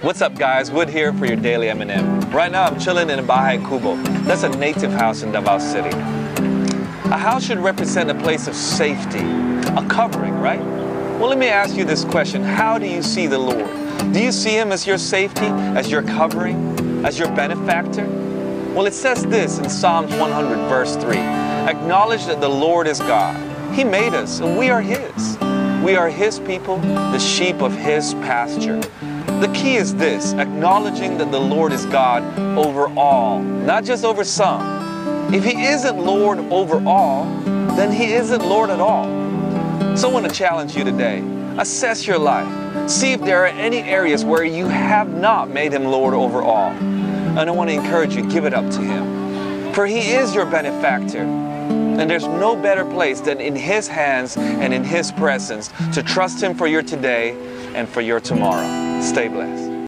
What's up guys, Wood here for your daily M&M. Right now I'm chilling in Bahay Kubo. That's a native house in Davao City. A house should represent a place of safety, a covering, right? Well, let me ask you this question. How do you see the Lord? Do you see Him as your safety, as your covering, as your benefactor? Well, it says this in Psalms 100, verse 3. Acknowledge that the Lord is God. He made us, and we are His. We are His people, the sheep of His pasture. The key is this acknowledging that the Lord is God over all, not just over some. If He isn't Lord over all, then He isn't Lord at all. So I want to challenge you today. Assess your life. See if there are any areas where you have not made Him Lord over all. And I want to encourage you, give it up to Him. For He is your benefactor. And there's no better place than in His hands and in His presence to trust Him for your today and for your tomorrow. Stay blessed.